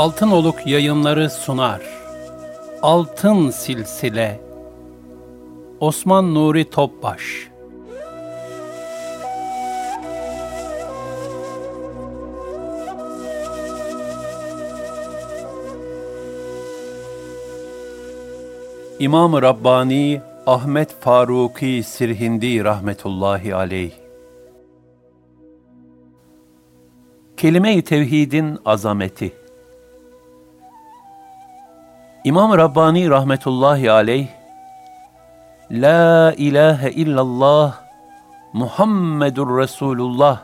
Altın Oluk yayınları sunar. Altın Silsile. Osman Nuri Topbaş. İmam-ı Rabbani Ahmet Faruki Sirhindi rahmetullahi aleyh. Kelime-i Tevhidin azameti İmam Rabbani rahmetullahi aleyh La ilahe illallah Muhammedur Resulullah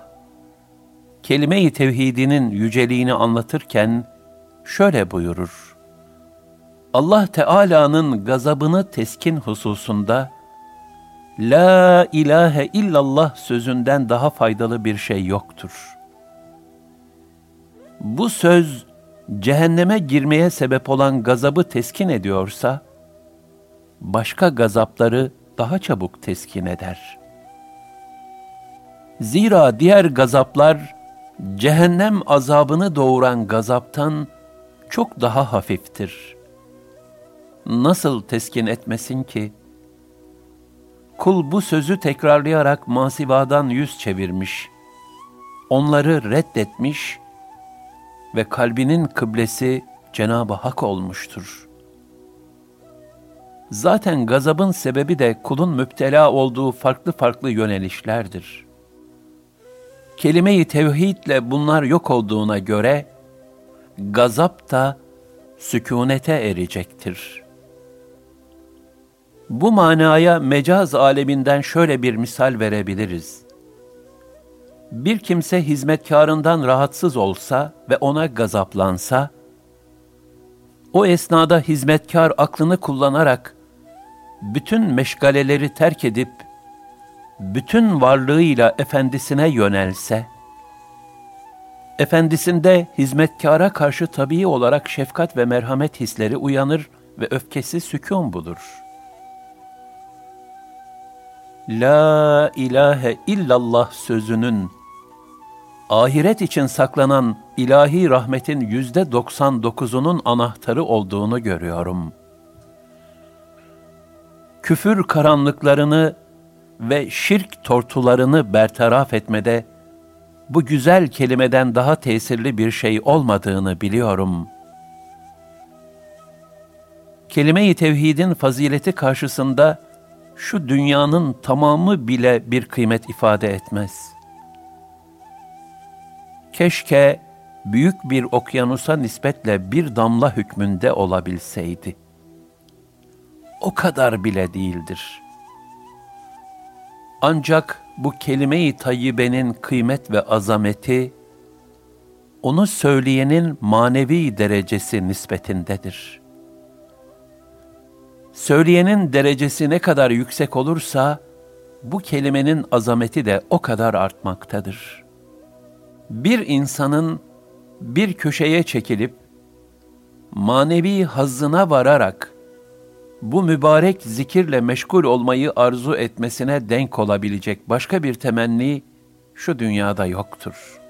kelime-i tevhidinin yüceliğini anlatırken şöyle buyurur. Allah Teala'nın gazabını teskin hususunda La ilahe illallah sözünden daha faydalı bir şey yoktur. Bu söz cehenneme girmeye sebep olan gazabı teskin ediyorsa, başka gazapları daha çabuk teskin eder. Zira diğer gazaplar, cehennem azabını doğuran gazaptan çok daha hafiftir. Nasıl teskin etmesin ki? Kul bu sözü tekrarlayarak masivadan yüz çevirmiş, onları reddetmiş ve kalbinin kıblesi Cenab-ı Hak olmuştur. Zaten gazabın sebebi de kulun müptela olduğu farklı farklı yönelişlerdir. Kelime-i tevhidle bunlar yok olduğuna göre, gazap da sükunete erecektir. Bu manaya mecaz aleminden şöyle bir misal verebiliriz bir kimse hizmetkarından rahatsız olsa ve ona gazaplansa, o esnada hizmetkar aklını kullanarak bütün meşgaleleri terk edip bütün varlığıyla efendisine yönelse, efendisinde hizmetkara karşı tabii olarak şefkat ve merhamet hisleri uyanır ve öfkesi sükun bulur.'' La ilahe illallah sözünün ahiret için saklanan ilahi rahmetin yüzde doksan dokuzunun anahtarı olduğunu görüyorum. Küfür karanlıklarını ve şirk tortularını bertaraf etmede bu güzel kelimeden daha tesirli bir şey olmadığını biliyorum. Kelime-i tevhidin fazileti karşısında şu dünyanın tamamı bile bir kıymet ifade etmez. Keşke büyük bir okyanusa nispetle bir damla hükmünde olabilseydi. O kadar bile değildir. Ancak bu kelime-i tayyibenin kıymet ve azameti, onu söyleyenin manevi derecesi nispetindedir.'' Söyleyenin derecesi ne kadar yüksek olursa, bu kelimenin azameti de o kadar artmaktadır. Bir insanın bir köşeye çekilip, manevi hazzına vararak, bu mübarek zikirle meşgul olmayı arzu etmesine denk olabilecek başka bir temenni şu dünyada yoktur.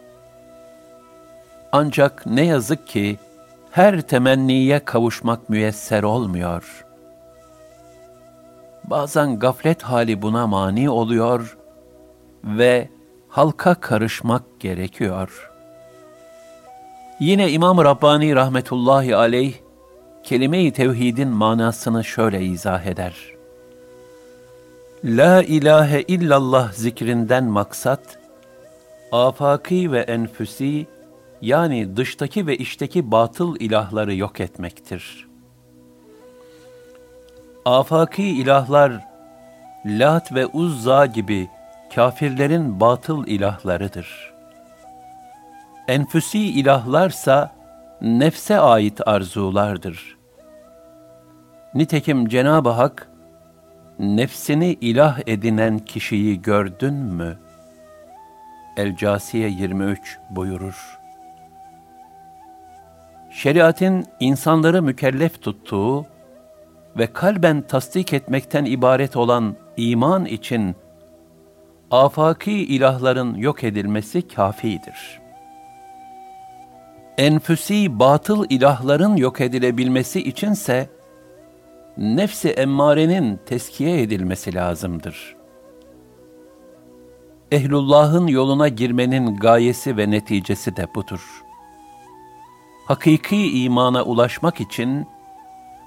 Ancak ne yazık ki her temenniye kavuşmak müyesser olmuyor.'' Bazen gaflet hali buna mani oluyor ve halka karışmak gerekiyor. Yine İmam Rabbani rahmetullahi aleyh kelime-i tevhidin manasını şöyle izah eder. La ilahe illallah zikrinden maksat, afaki ve enfüsi yani dıştaki ve içteki batıl ilahları yok etmektir. Afaki ilahlar, Lat ve Uzza gibi kafirlerin batıl ilahlarıdır. Enfüsi ilahlarsa nefse ait arzulardır. Nitekim Cenab-ı Hak, nefsini ilah edinen kişiyi gördün mü? El-Casiye 23 buyurur. Şeriatin insanları mükellef tuttuğu ve kalben tasdik etmekten ibaret olan iman için afaki ilahların yok edilmesi kafidir. Enfüsi batıl ilahların yok edilebilmesi içinse nefsi emmarenin teskiye edilmesi lazımdır. Ehlullah'ın yoluna girmenin gayesi ve neticesi de budur. Hakiki imana ulaşmak için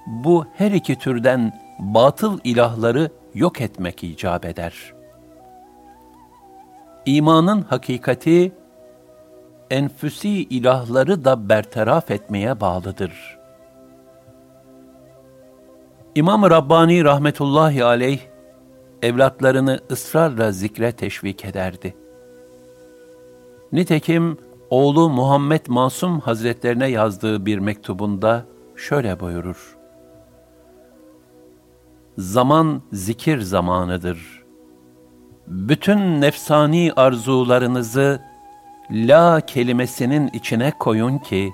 bu her iki türden batıl ilahları yok etmek icap eder. İmanın hakikati, enfüsi ilahları da bertaraf etmeye bağlıdır.'' İmam Rabbani rahmetullahi aleyh evlatlarını ısrarla zikre teşvik ederdi. Nitekim oğlu Muhammed Masum Hazretlerine yazdığı bir mektubunda şöyle buyurur. Zaman zikir zamanıdır. Bütün nefsani arzularınızı la kelimesinin içine koyun ki,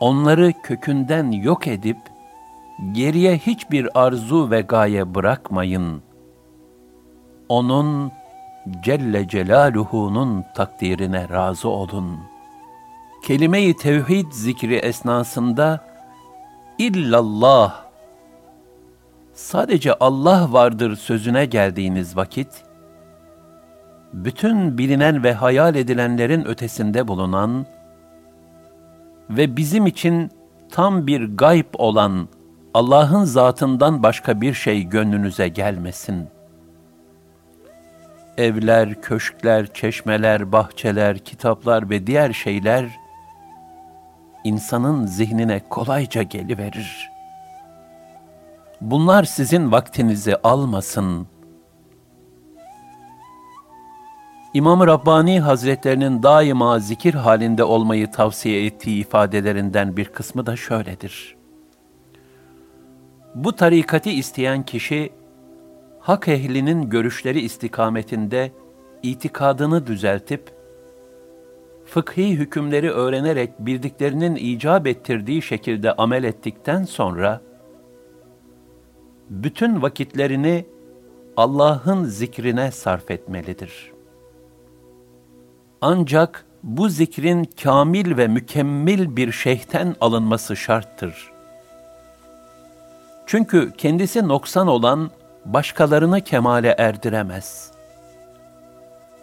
onları kökünden yok edip, geriye hiçbir arzu ve gaye bırakmayın. Onun Celle Celaluhu'nun takdirine razı olun. Kelime-i tevhid zikri esnasında illallah sadece Allah vardır sözüne geldiğiniz vakit bütün bilinen ve hayal edilenlerin ötesinde bulunan ve bizim için tam bir gayb olan Allah'ın zatından başka bir şey gönlünüze gelmesin. Evler, köşkler, çeşmeler, bahçeler, kitaplar ve diğer şeyler insanın zihnine kolayca geliverir. Bunlar sizin vaktinizi almasın. İmam-ı Rabbani Hazretlerinin daima zikir halinde olmayı tavsiye ettiği ifadelerinden bir kısmı da şöyledir. Bu tarikati isteyen kişi, hak ehlinin görüşleri istikametinde itikadını düzeltip, fıkhi hükümleri öğrenerek bildiklerinin icap ettirdiği şekilde amel ettikten sonra, bütün vakitlerini Allah'ın zikrine sarf etmelidir. Ancak bu zikrin kamil ve mükemmel bir şeyhten alınması şarttır. Çünkü kendisi noksan olan başkalarını kemale erdiremez.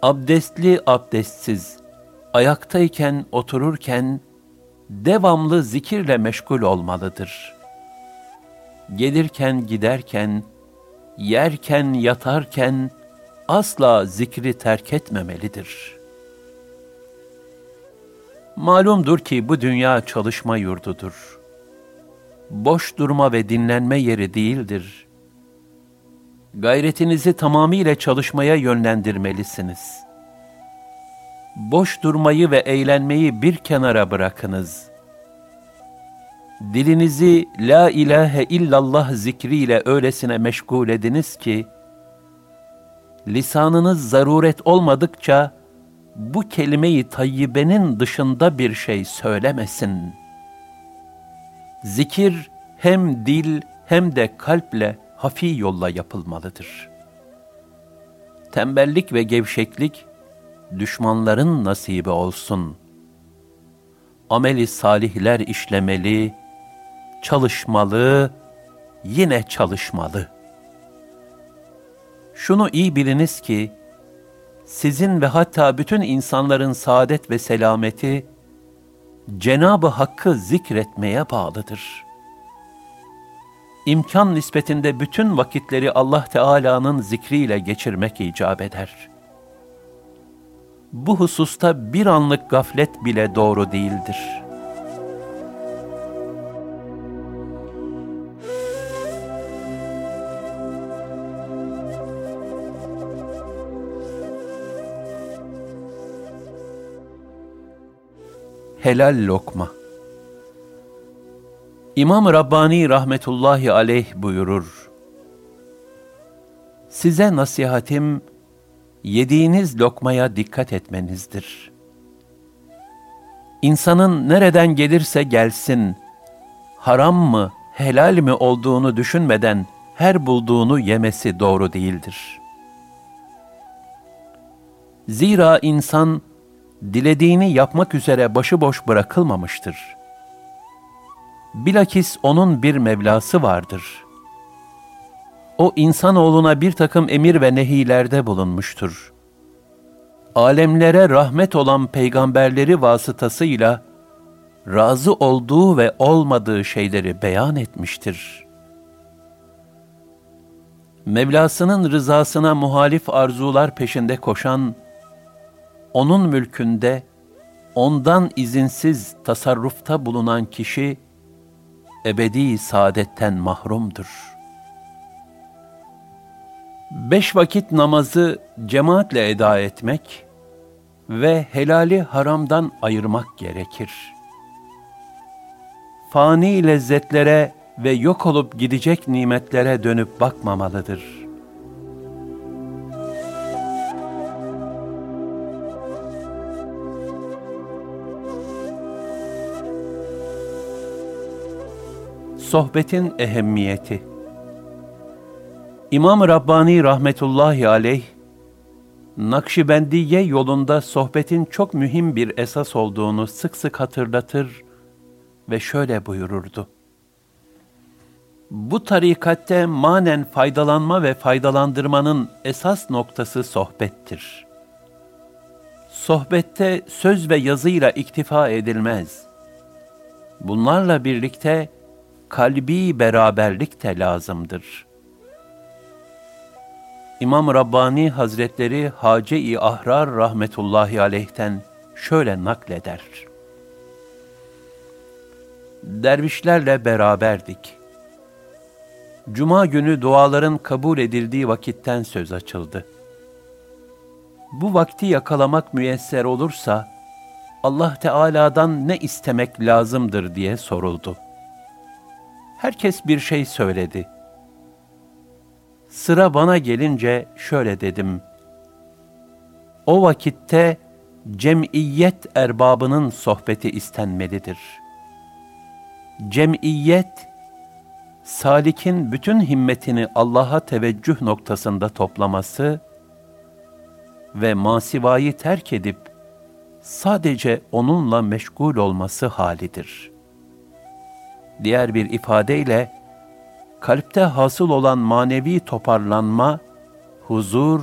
Abdestli abdestsiz, ayaktayken otururken devamlı zikirle meşgul olmalıdır. Gelirken giderken, yerken yatarken asla zikri terk etmemelidir. Malumdur ki bu dünya çalışma yurdudur boş durma ve dinlenme yeri değildir. Gayretinizi tamamıyla çalışmaya yönlendirmelisiniz. Boş durmayı ve eğlenmeyi bir kenara bırakınız. Dilinizi la ilahe illallah zikriyle öylesine meşgul ediniz ki, lisanınız zaruret olmadıkça bu kelimeyi tayyibenin dışında bir şey söylemesin.'' Zikir hem dil hem de kalple hafi yolla yapılmalıdır. Tembellik ve gevşeklik düşmanların nasibi olsun. Ameli salihler işlemeli, çalışmalı, yine çalışmalı. Şunu iyi biliniz ki, sizin ve hatta bütün insanların saadet ve selameti, Cenabı Hakk'ı zikretmeye bağlıdır. İmkan nispetinde bütün vakitleri Allah Teala'nın zikriyle geçirmek icap eder. bu hususta bir anlık gaflet bile doğru değildir. Helal lokma İmam Rabbani rahmetullahi aleyh buyurur. Size nasihatim, yediğiniz lokmaya dikkat etmenizdir. İnsanın nereden gelirse gelsin, haram mı, helal mi olduğunu düşünmeden her bulduğunu yemesi doğru değildir. Zira insan, dilediğini yapmak üzere başıboş bırakılmamıştır. Bilakis onun bir Mevlası vardır. O insanoğluna bir takım emir ve nehilerde bulunmuştur. Alemlere rahmet olan peygamberleri vasıtasıyla razı olduğu ve olmadığı şeyleri beyan etmiştir. Mevlasının rızasına muhalif arzular peşinde koşan onun mülkünde ondan izinsiz tasarrufta bulunan kişi ebedi saadetten mahrumdur. Beş vakit namazı cemaatle eda etmek ve helali haramdan ayırmak gerekir. Fani lezzetlere ve yok olup gidecek nimetlere dönüp bakmamalıdır.'' Sohbetin ehemmiyeti İmam Rabbani rahmetullahi aleyh, Nakşibendiye yolunda sohbetin çok mühim bir esas olduğunu sık sık hatırlatır ve şöyle buyururdu. Bu tarikatte manen faydalanma ve faydalandırmanın esas noktası sohbettir. Sohbette söz ve yazıyla iktifa edilmez. Bunlarla birlikte, kalbi beraberlik de lazımdır. İmam Rabbani Hazretleri Hace-i Ahrar rahmetullahi aleyhten şöyle nakleder. Dervişlerle beraberdik. Cuma günü duaların kabul edildiği vakitten söz açıldı. Bu vakti yakalamak müyesser olursa, Allah Teala'dan ne istemek lazımdır diye soruldu.'' Herkes bir şey söyledi. Sıra bana gelince şöyle dedim. O vakitte cemiyet erbabının sohbeti istenmelidir. Cemiyet, salikin bütün himmetini Allah'a teveccüh noktasında toplaması ve masivayı terk edip sadece onunla meşgul olması halidir.'' Diğer bir ifadeyle, kalpte hasıl olan manevi toparlanma, huzur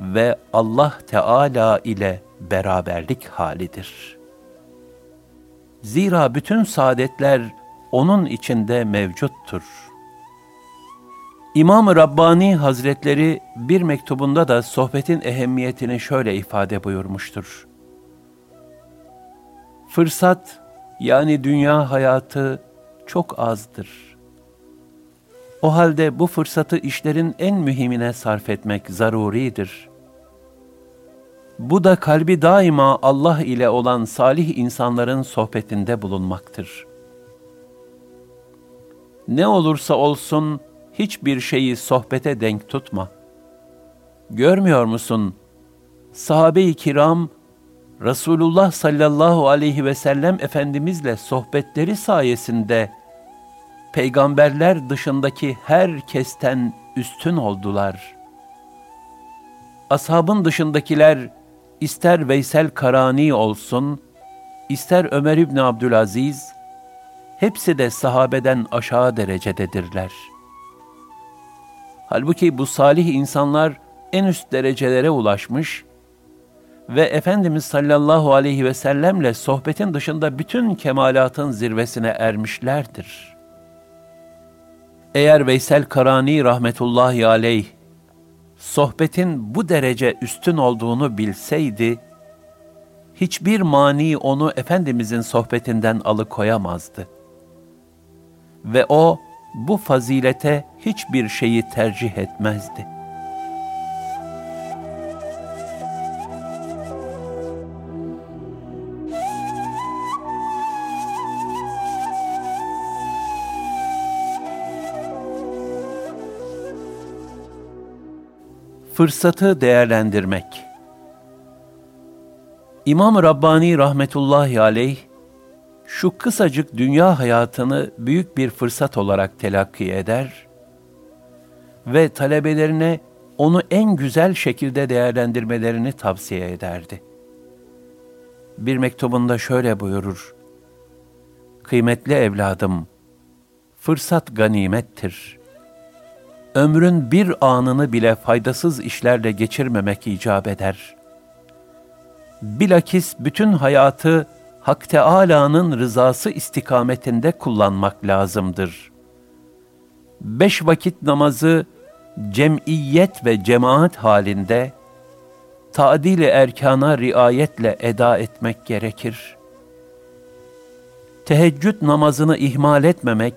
ve Allah Teala ile beraberlik halidir. Zira bütün saadetler onun içinde mevcuttur. İmam-ı Rabbani Hazretleri bir mektubunda da sohbetin ehemmiyetini şöyle ifade buyurmuştur. Fırsat yani dünya hayatı çok azdır. O halde bu fırsatı işlerin en mühimine sarf etmek zaruridir. Bu da kalbi daima Allah ile olan salih insanların sohbetinde bulunmaktır. Ne olursa olsun hiçbir şeyi sohbete denk tutma. Görmüyor musun? Sahabe-i kiram Resulullah sallallahu aleyhi ve sellem Efendimizle sohbetleri sayesinde peygamberler dışındaki herkesten üstün oldular. Ashabın dışındakiler ister Veysel Karani olsun, ister Ömer İbni Abdülaziz, hepsi de sahabeden aşağı derecededirler. Halbuki bu salih insanlar en üst derecelere ulaşmış ve Efendimiz sallallahu aleyhi ve sellemle sohbetin dışında bütün kemalatın zirvesine ermişlerdir.'' Eğer Veysel Karani rahmetullahi aleyh sohbetin bu derece üstün olduğunu bilseydi, hiçbir mani onu Efendimizin sohbetinden alıkoyamazdı. Ve o bu fazilete hiçbir şeyi tercih etmezdi.'' Fırsatı değerlendirmek. İmam Rabbani rahmetullahi aleyh şu kısacık dünya hayatını büyük bir fırsat olarak telakki eder ve talebelerine onu en güzel şekilde değerlendirmelerini tavsiye ederdi. Bir mektubunda şöyle buyurur: Kıymetli evladım, fırsat ganimettir ömrün bir anını bile faydasız işlerle geçirmemek icap eder. Bilakis bütün hayatı Hak Teâlâ'nın rızası istikametinde kullanmak lazımdır. Beş vakit namazı cemiyet ve cemaat halinde tadil-i erkana riayetle eda etmek gerekir. Teheccüd namazını ihmal etmemek,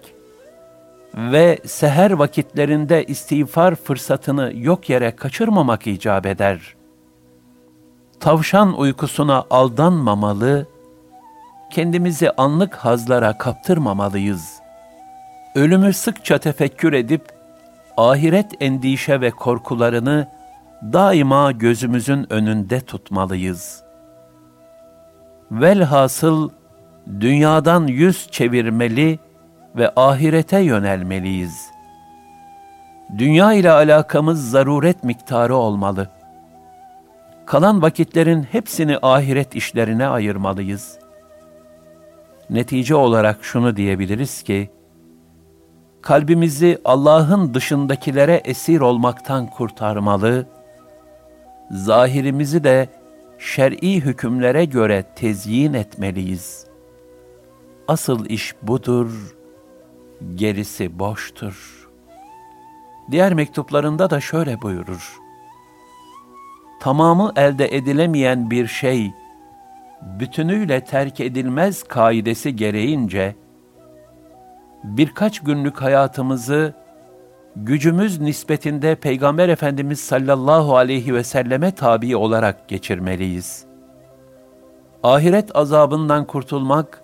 ve seher vakitlerinde istiğfar fırsatını yok yere kaçırmamak icap eder. Tavşan uykusuna aldanmamalı, kendimizi anlık hazlara kaptırmamalıyız. Ölümü sıkça tefekkür edip, ahiret endişe ve korkularını daima gözümüzün önünde tutmalıyız. Velhasıl, dünyadan yüz çevirmeli ve ahirete yönelmeliyiz. Dünya ile alakamız zaruret miktarı olmalı. Kalan vakitlerin hepsini ahiret işlerine ayırmalıyız. Netice olarak şunu diyebiliriz ki, kalbimizi Allah'ın dışındakilere esir olmaktan kurtarmalı, zahirimizi de şer'i hükümlere göre tezyin etmeliyiz. Asıl iş budur gerisi boştur. Diğer mektuplarında da şöyle buyurur. Tamamı elde edilemeyen bir şey, bütünüyle terk edilmez kaidesi gereğince, birkaç günlük hayatımızı gücümüz nispetinde Peygamber Efendimiz sallallahu aleyhi ve selleme tabi olarak geçirmeliyiz. Ahiret azabından kurtulmak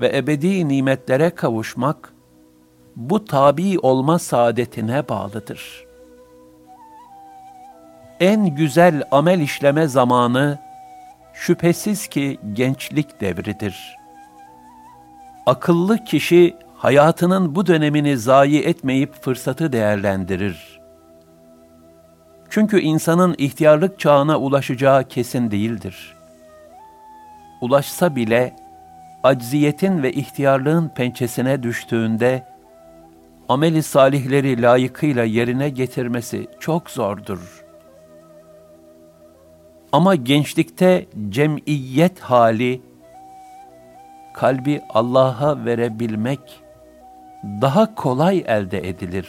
ve ebedi nimetlere kavuşmak, bu tabi olma saadetine bağlıdır. En güzel amel işleme zamanı şüphesiz ki gençlik devridir. Akıllı kişi hayatının bu dönemini zayi etmeyip fırsatı değerlendirir. Çünkü insanın ihtiyarlık çağına ulaşacağı kesin değildir. Ulaşsa bile acziyetin ve ihtiyarlığın pençesine düştüğünde ameli salihleri layıkıyla yerine getirmesi çok zordur. Ama gençlikte cemiyet hali, kalbi Allah'a verebilmek daha kolay elde edilir.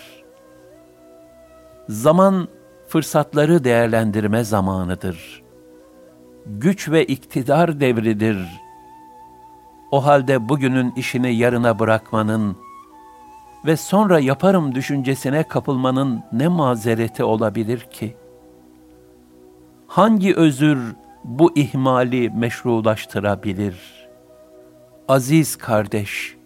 Zaman fırsatları değerlendirme zamanıdır. Güç ve iktidar devridir. O halde bugünün işini yarına bırakmanın, ve sonra yaparım düşüncesine kapılmanın ne mazereti olabilir ki? Hangi özür bu ihmali meşrulaştırabilir? Aziz kardeş,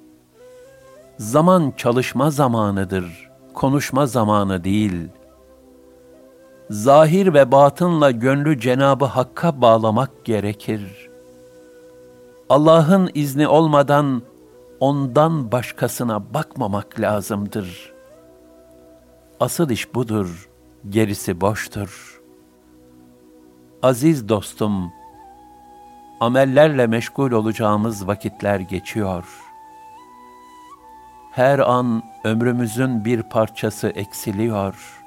zaman çalışma zamanıdır, konuşma zamanı değil. Zahir ve batınla gönlü Cenabı Hakk'a bağlamak gerekir. Allah'ın izni olmadan ondan başkasına bakmamak lazımdır. Asıl iş budur, gerisi boştur. Aziz dostum, amellerle meşgul olacağımız vakitler geçiyor. Her an ömrümüzün bir parçası eksiliyor.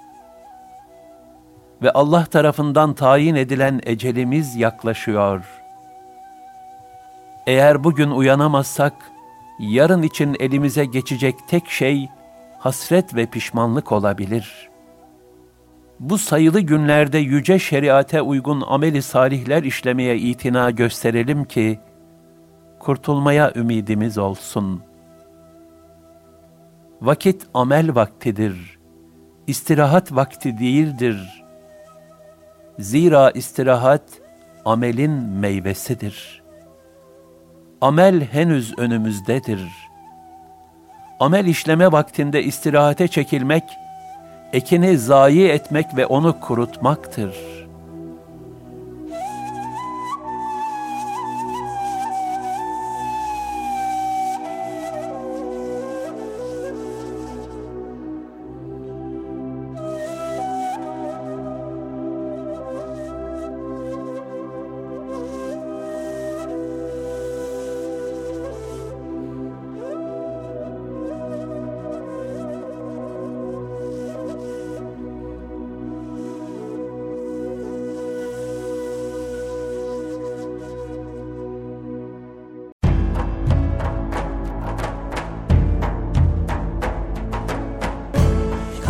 Ve Allah tarafından tayin edilen ecelimiz yaklaşıyor. Eğer bugün uyanamazsak, yarın için elimize geçecek tek şey hasret ve pişmanlık olabilir. bu sayılı günlerde yüce şeriate uygun ameli salihler işlemeye itina gösterelim ki, kurtulmaya ümidimiz olsun. Vakit amel vaktidir, istirahat vakti değildir. Zira istirahat, amelin meyvesidir. Amel henüz önümüzdedir.'' amel işleme vaktinde istirahate çekilmek, ekini zayi etmek ve onu kurutmaktır.''